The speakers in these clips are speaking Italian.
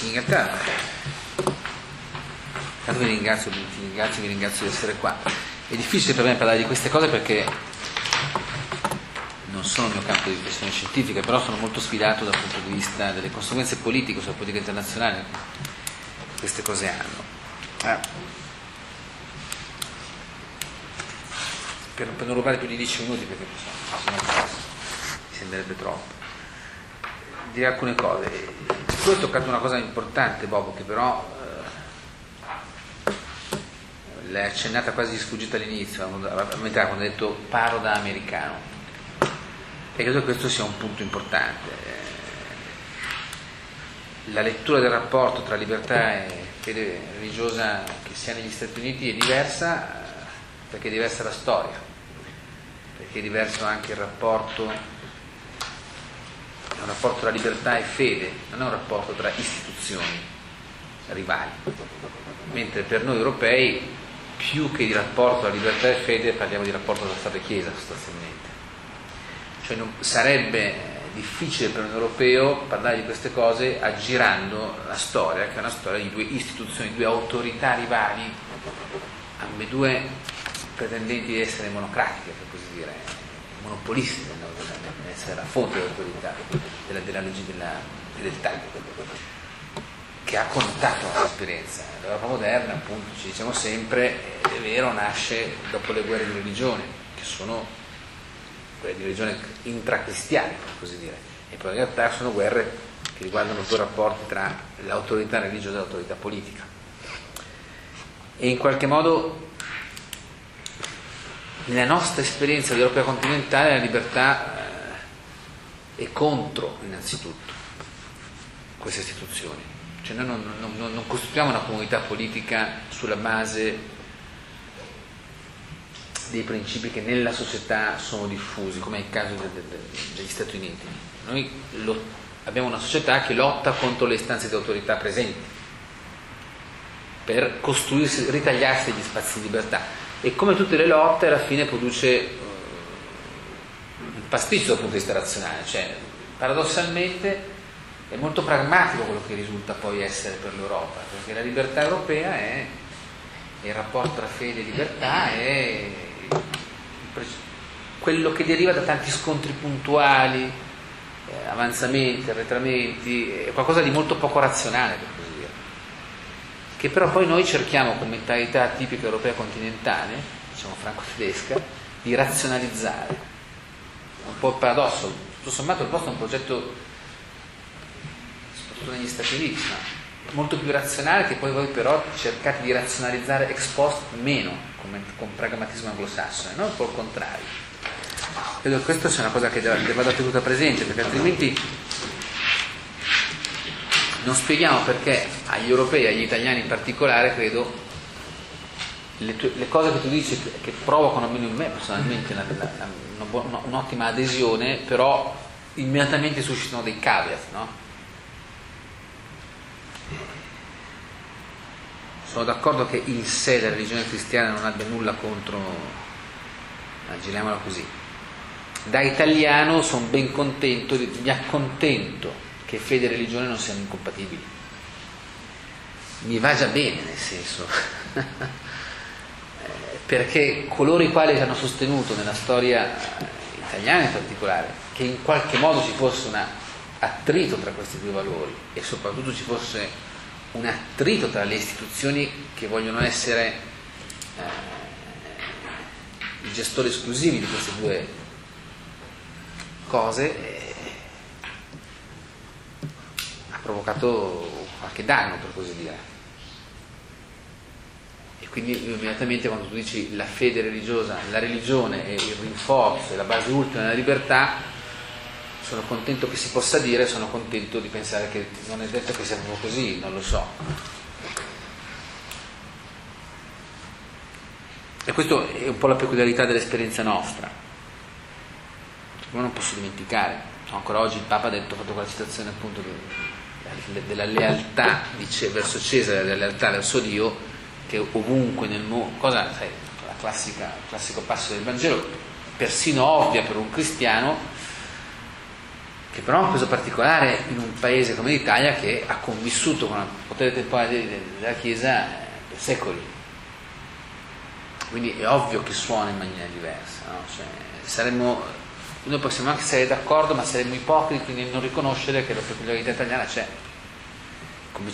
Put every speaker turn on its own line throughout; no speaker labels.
in Inghilterra. Intanto vi ringrazio, vi ringrazio, vi ringrazio di essere qua. È difficile per me parlare di queste cose perché non sono il mio campo di riflessione scientifica, però sono molto sfidato dal punto di vista delle conseguenze politiche sulla politica internazionale che queste cose hanno. Eh. Per, per, non rubare più di 10 minuti perché so, mi sembrerebbe troppo. Dire alcune cose. Tu hai toccato una cosa importante, Bobo, che però eh, l'hai accennata quasi sfuggita all'inizio, a metà quando hai detto paro da americano e credo che questo sia un punto importante. La lettura del rapporto tra libertà e fede religiosa che si ha negli Stati Uniti è diversa perché è diversa la storia, perché è diverso anche il rapporto, è un rapporto tra libertà e fede, non è un rapporto tra istituzioni rivali, mentre per noi europei più che di rapporto tra libertà e fede parliamo di rapporto tra Stato e Chiesa sostanzialmente. Cioè non, sarebbe difficile per un europeo parlare di queste cose aggirando la storia, che è una storia di due istituzioni, due autorità rivali, ambedue pretendenti di essere monocratiche, per così dire, monopolisti di essere la fonte dell'autorità della, della della fedeltà, che ha contato l'esperienza. L'Europa moderna, appunto, ci diciamo sempre, è vero, nasce dopo le guerre di religione, che sono quelle di religione intracristiana, per così dire, e poi in realtà sono guerre che riguardano due rapporti tra l'autorità religiosa e l'autorità politica. E in qualche modo nella nostra esperienza di Europa continentale la libertà eh, è contro innanzitutto queste istituzioni. Cioè noi non, non, non costruiamo una comunità politica sulla base dei principi che nella società sono diffusi, come è il caso de, de, de, degli Stati Uniti. Noi lo, abbiamo una società che lotta contro le istanze di autorità presenti per costruirsi, ritagliarsi degli spazi di libertà e come tutte le lotte alla fine produce un pasticcio dal punto di vista razionale, cioè paradossalmente è molto pragmatico quello che risulta poi essere per l'Europa, perché la libertà europea è il rapporto tra fede e libertà è quello che deriva da tanti scontri puntuali, eh, avanzamenti, arretramenti, è qualcosa di molto poco razionale, per. Che però poi noi cerchiamo con mentalità tipica europea continentale, diciamo franco-tedesca, di razionalizzare. Un po' il paradosso, tutto sommato il vostro è un progetto, soprattutto negli Stati Uniti, ma molto più razionale che poi voi però cercate di razionalizzare ex post meno con, con pragmatismo anglosassone, non un po' il contrario. Credo che questa sia una cosa che deve, vada tenuta presente perché altrimenti non spieghiamo perché agli europei, agli italiani in particolare, credo, le, tue, le cose che tu dici che, provocano almeno in me personalmente una, una, un'ottima adesione, però immediatamente suscitano dei caveat, no? sono d'accordo che in sé la religione cristiana non abbia nulla contro, giriamola così. Da italiano sono ben contento, mi accontento che fede e religione non siano incompatibili. Mi va già bene, nel senso, perché coloro i quali hanno sostenuto nella storia italiana in particolare che in qualche modo ci fosse un attrito tra questi due valori e soprattutto ci fosse un attrito tra le istituzioni che vogliono essere eh, i gestori esclusivi di queste due cose eh, ha provocato qualche danno per così dire e quindi immediatamente quando tu dici la fede religiosa la religione è il rinforzo è la base ultima della libertà sono contento che si possa dire, sono contento di pensare che non è detto che sia proprio così, non lo so. E questo è un po' la peculiarità dell'esperienza nostra. Ma non posso dimenticare, ancora oggi il Papa ha detto, ha fatto quella citazione appunto della lealtà verso Cesare, della lealtà verso Dio, che ovunque nel mondo, la il classico passo del Vangelo, persino ovvia per un cristiano, che però ha un peso particolare in un paese come l'Italia che ha convissuto con il potere temporale della Chiesa per secoli. Quindi è ovvio che suona in maniera diversa. No? Cioè, saremmo, noi possiamo anche essere d'accordo, ma saremmo ipocriti nel non riconoscere che la peculiarità italiana c'è,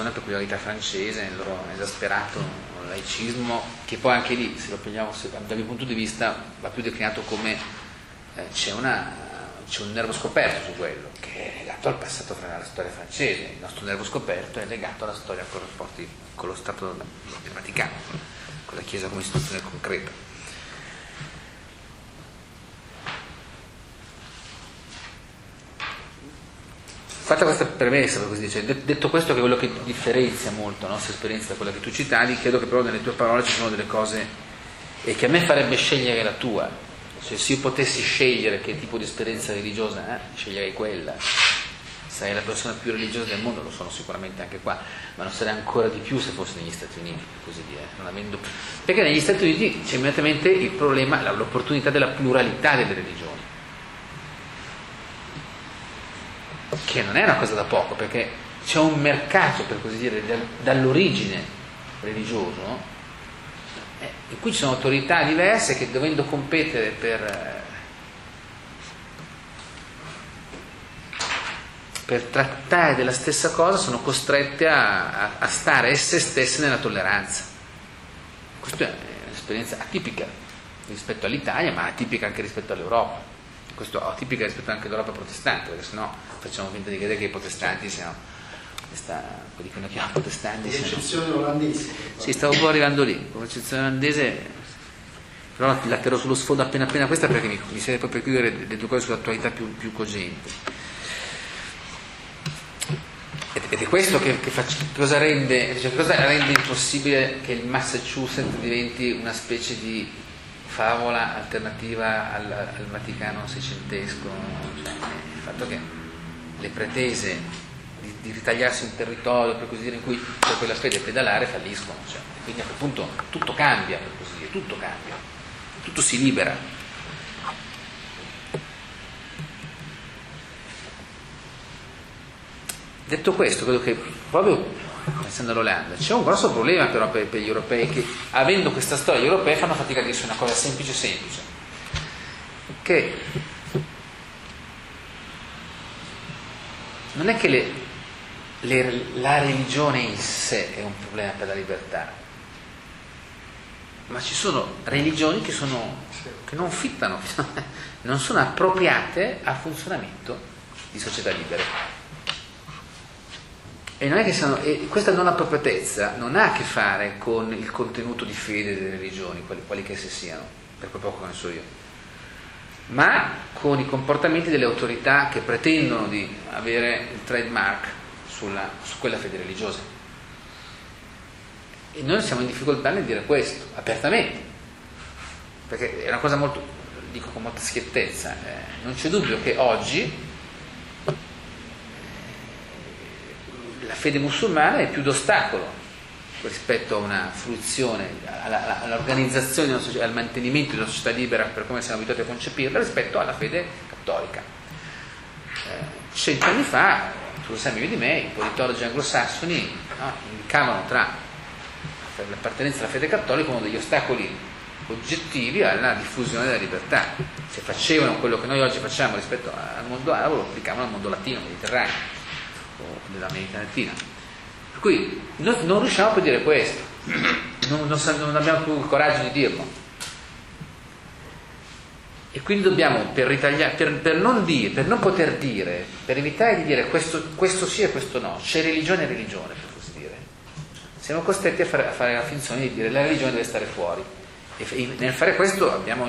una peculiarità francese nel loro esasperato laicismo, che poi anche lì, se lo prendiamo dal mio punto di vista, va più declinato come eh, c'è una c'è un nervo scoperto su quello, che è legato al passato fra la storia francese. Il nostro nervo scoperto è legato alla storia con rapporti con lo Stato del Vaticano, con la Chiesa come istituzione concreta. Fatta questa premessa, così cioè, detto questo, che è quello che differenzia molto la nostra esperienza da quella che tu citavi, credo che però nelle tue parole ci sono delle cose che a me farebbe scegliere la tua, cioè, se io potessi scegliere che tipo di esperienza religiosa, eh, sceglierei quella. Sarei la persona più religiosa del mondo, lo sono sicuramente anche qua, ma non sarei ancora di più se fossi negli Stati Uniti, così dire. Avendo... Perché negli Stati Uniti c'è immediatamente il problema, l'opportunità della pluralità delle religioni. Che non è una cosa da poco, perché c'è un mercato, per così dire, dall'origine religioso eh, in cui ci sono autorità diverse che dovendo competere per, eh, per trattare della stessa cosa sono costrette a, a stare esse stesse nella tolleranza. Questa è un'esperienza atipica rispetto all'Italia, ma atipica anche rispetto all'Europa. Questo è atipica rispetto anche all'Europa protestante, perché sennò facciamo finta di credere che i protestanti siano questa, quelli che noi chiamiamo protestanti.
L'eccezione olandese.
Sì, stavo un po' arrivando lì, con l'eccezione olandese, però la terrò sullo sfondo appena appena questa perché mi, mi serve proprio per chiudere le due cose sull'attualità più, più cogenti. Ed è questo che, che faccio, cosa, rende, cioè, cosa rende impossibile che il Massachusetts diventi una specie di favola alternativa al, al Vaticano seicentesco, cioè, il fatto che le pretese di ritagliarsi un territorio, per così dire, in cui per quella fede pedalare falliscono. Cioè, quindi a quel punto tutto cambia, per così dire, tutto cambia, tutto si libera. Detto questo, credo che proprio pensando all'Olanda, c'è un grosso problema però per, per, gli europei che avendo questa storia gli europei fanno fatica a dirsi una cosa semplice semplice, che non è che le, le, la religione in sé è un problema per la libertà, ma ci sono religioni che, sono, che non fittano, non sono appropriate al funzionamento di società libere. E, non e questa non appropriatezza non ha a che fare con il contenuto di fede delle religioni, quali, quali che esse siano, per quel poco che ne so io, ma con i comportamenti delle autorità che pretendono di avere il trademark sulla, su quella fede religiosa. E noi siamo in difficoltà nel dire questo, apertamente, perché è una cosa molto, dico con molta schiettezza, eh, non c'è dubbio che oggi la fede musulmana è più d'ostacolo rispetto a una fruizione, all'organizzazione, al mantenimento di una società libera per come siamo abituati a concepirla rispetto alla fede cattolica. Eh, cent'anni fa tu lo sai meglio di me, i politologi anglosassoni no, indicavano tra l'appartenenza alla fede cattolica uno degli ostacoli oggettivi alla diffusione della libertà. Se facevano quello che noi oggi facciamo rispetto al mondo arabo, lo applicavano al mondo latino, mediterraneo dell'America Latina. Per cui noi non riusciamo più a dire questo, non, non, non abbiamo più il coraggio di dirlo. E quindi dobbiamo, per, per, per, non dire, per non poter dire, per evitare di dire questo, questo sì e questo no, c'è religione e religione, per così dire, siamo costretti a fare, a fare la finzione di dire la religione deve stare fuori. E nel fare questo abbiamo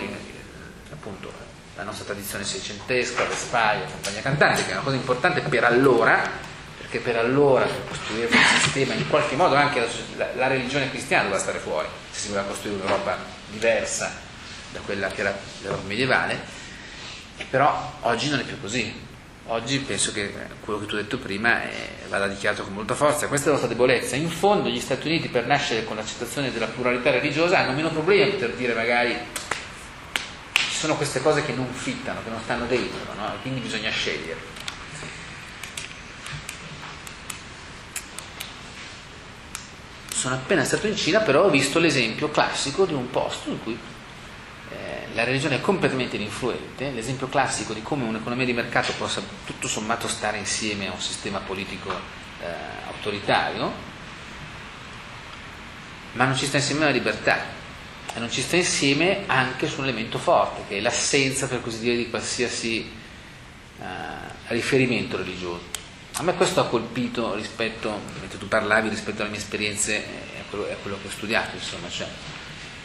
appunto la nostra tradizione seicentesca, Vespaia, compagnia cantante, che è una cosa importante per allora, perché per allora per costruire un sistema, in qualche modo anche la, la religione cristiana doveva stare fuori, se si voleva costruire un'Europa diversa da quella che era l'Europa medievale, però oggi non è più così. Oggi penso che quello che tu hai detto prima è, vada dichiarato con molta forza. Questa è la nostra debolezza. In fondo gli Stati Uniti per nascere con l'accettazione della pluralità religiosa hanno meno problemi a poter dire magari ci sono queste cose che non fittano, che non stanno dentro, no? quindi bisogna scegliere. Sono appena stato in Cina, però ho visto l'esempio classico di un posto in cui eh, la religione è completamente ininfluente, l'esempio classico di come un'economia di mercato possa tutto sommato stare insieme a un sistema politico eh, autoritario, ma non ci sta insieme la libertà e non ci sta insieme anche su un elemento forte, che è l'assenza, per così dire, di qualsiasi uh, riferimento religioso. A me questo ha colpito rispetto, mentre tu parlavi, rispetto alle mie esperienze e a quello, a quello che ho studiato, insomma, cioè,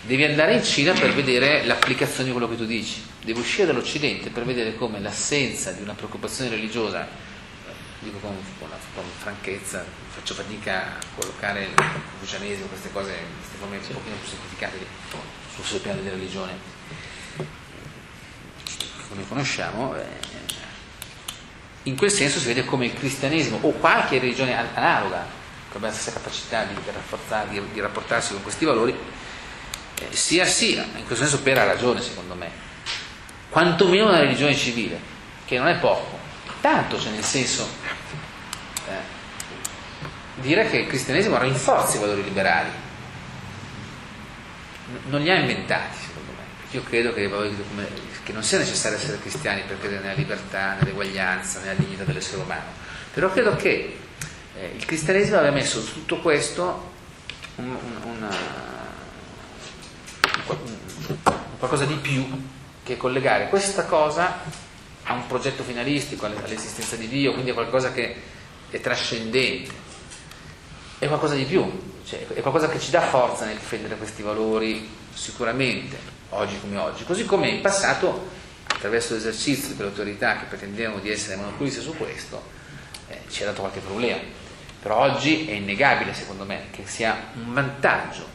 devi andare in Cina per vedere l'applicazione di quello che tu dici, devi uscire dall'Occidente per vedere come l'assenza di una preoccupazione religiosa, dico con, con, con franchezza, faccio fatica a collocare il confucianesimo, queste cose, queste forme un pochino più semplificate sul piano della religione, come conosciamo, eh, in quel senso si vede come il cristianesimo o qualche religione analoga, che abbia la stessa capacità di, di, di rapportarsi con questi valori, eh, sia sia, in questo senso per ha ragione secondo me, quantomeno una religione civile, che non è poco, tanto cioè nel senso eh, dire che il cristianesimo rinforza i valori liberali, non li ha inventati secondo me, io credo che che non sia necessario essere cristiani per credere nella libertà, nell'eguaglianza, nella dignità dell'essere umano. Però credo che eh, il cristianesimo abbia messo su tutto questo un, un, una, un, qualcosa di più che collegare questa cosa a un progetto finalistico, all'esistenza di Dio, quindi a qualcosa che è trascendente, è qualcosa di più, cioè è qualcosa che ci dà forza nel difendere questi valori sicuramente, oggi come oggi, così come in passato attraverso l'esercizio dell'autorità che pretendevamo di essere monopolisti su questo eh, ci ha dato qualche problema. Però oggi è innegabile secondo me che sia un vantaggio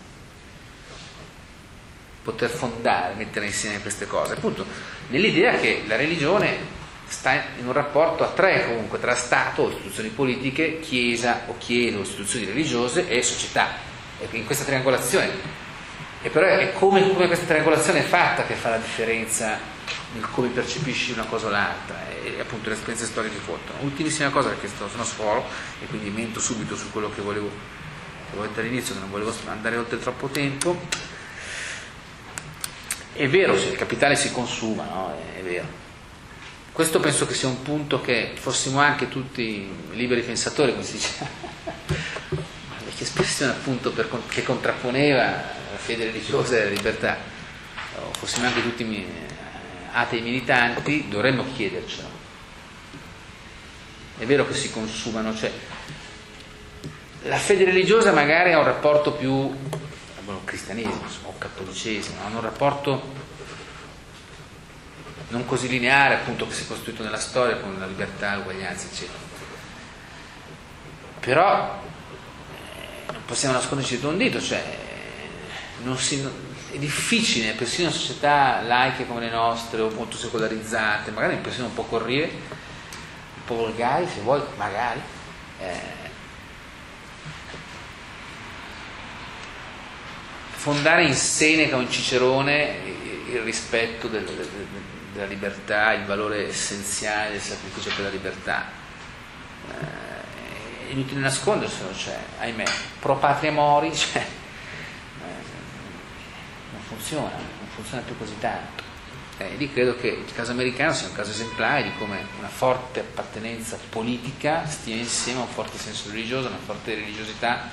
poter fondare, mettere insieme queste cose. Appunto nell'idea che la religione sta in un rapporto a tre comunque tra Stato istituzioni politiche, Chiesa o Chiesa o istituzioni religiose e società. E in questa triangolazione e però è come, come questa triangolazione è fatta che fa la differenza nel come percepisci una cosa o l'altra e, appunto le esperienze storiche contano. Ultimissima cosa perché sono sforo e quindi mento subito su quello che volevo, che volevo detto all'inizio, che non volevo andare oltre troppo tempo. È vero, se il capitale si consuma, no? è, è vero. Questo penso che sia un punto che fossimo anche tutti liberi pensatori, come si dice, vecchia espressione appunto per, che contrapponeva fede religiosa e la libertà, o fossimo anche tutti atei militanti, dovremmo chiedercelo. È vero che si consumano, cioè la fede religiosa magari ha un rapporto più al cristianesimo o cattolicesimo, hanno un rapporto non così lineare appunto che si è costruito nella storia con la libertà, l'uguaglianza eccetera. Però eh, possiamo nasconderci dietro un dito, cioè si, è difficile, persino in società laiche come le nostre o molto secolarizzate, magari persino un po' corriere, un po' volgari se vuoi, magari, eh, fondare in Seneca in Cicerone il rispetto del, del, della libertà, il valore essenziale del sacrificio per la libertà. Eh, è inutile nasconderselo, cioè, ahimè, pro patria mori, cioè, funziona, non funziona più così tanto. Eh, lì credo che il caso americano sia un caso esemplare di come una forte appartenenza politica stia insieme a un forte senso religioso, una forte religiosità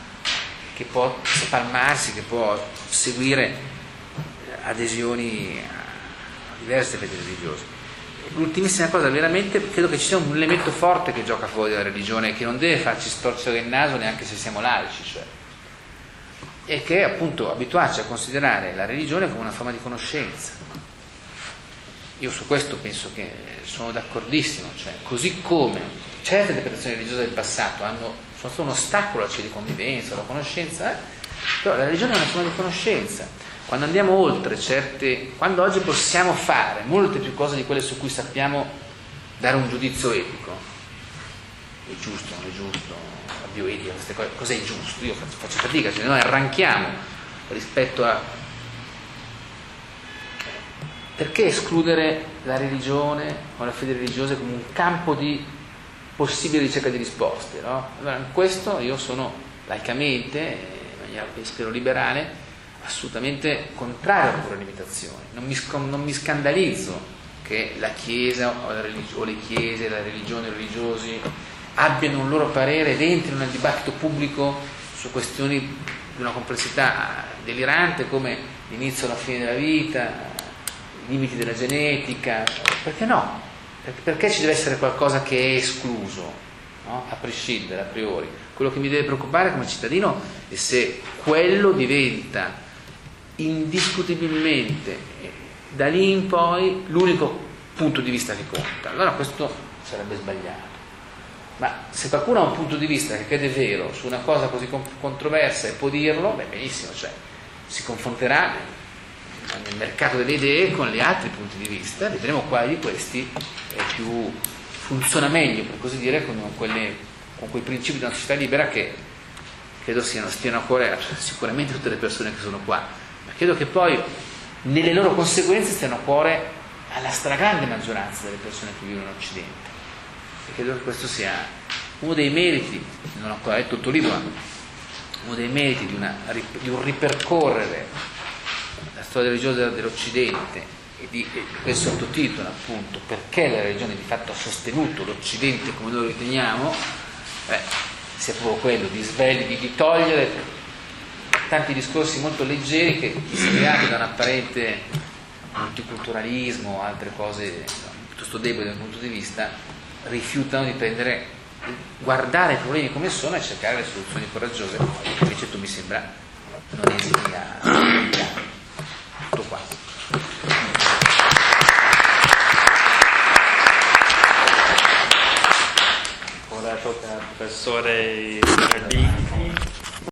che può spalmarsi, che può seguire adesioni a diverse fedi religiose. L'ultimissima cosa, veramente credo che ci sia un elemento forte che gioca fuori dalla religione che non deve farci storcere il naso neanche se siamo laici, cioè e che appunto abituarci a considerare la religione come una forma di conoscenza. Io su questo penso che sono d'accordissimo, cioè così come certe interpretazioni religiose del passato hanno, sono state un ostacolo alla di convivenza, alla conoscenza, eh? però la religione è una forma di conoscenza. Quando andiamo oltre certe, quando oggi possiamo fare molte più cose di quelle su cui sappiamo dare un giudizio etico, è giusto, non è giusto, bioetica, queste cose, cos'è giusto? Io faccio, faccio fatica, cioè noi arranchiamo rispetto a... Perché escludere la religione o la fede religiosa come un campo di possibile ricerca di risposte? No? Allora, in questo io sono laicamente, in e spero liberale, assolutamente contrario a pure limitazioni. Non mi, non mi scandalizzo che la Chiesa o, la religio, o le Chiese, la religione, i religiosi abbiano un loro parere ed entrino nel dibattito pubblico su questioni di una complessità delirante come l'inizio e la fine della vita, i limiti della genetica, perché no? Perché ci deve essere qualcosa che è escluso, no? a prescindere, a priori? Quello che mi deve preoccupare come cittadino è se quello diventa indiscutibilmente da lì in poi l'unico punto di vista che conta. Allora questo sarebbe sbagliato. Ma se qualcuno ha un punto di vista che crede vero su una cosa così controversa e può dirlo, beh, benissimo, cioè, si confronterà nel mercato delle idee con gli altri punti di vista, vedremo quali di questi più, funziona meglio, per così dire, con, quelle, con quei principi della società libera che credo siano, stiano a cuore sicuramente tutte le persone che sono qua, ma credo che poi nelle loro conseguenze stiano a cuore alla stragrande maggioranza delle persone che vivono in Occidente. E credo che questo sia uno dei meriti, non ho ancora letto tutto libro, ma uno dei meriti di, una, di un ripercorrere la storia religiosa dell'Occidente e di, e quel sottotitolo appunto perché la religione di fatto ha sostenuto l'Occidente come noi lo riteniamo, beh, sia proprio quello di svegli, di, di togliere tanti discorsi molto leggeri che ispirati da un apparente multiculturalismo o altre cose piuttosto deboli dal punto di vista rifiutano di prendere, guardare i problemi come sono e cercare le soluzioni coraggiose. Invece tu mi sembra non esiti a tutto qua.
Ora tocca al professore Bernardini.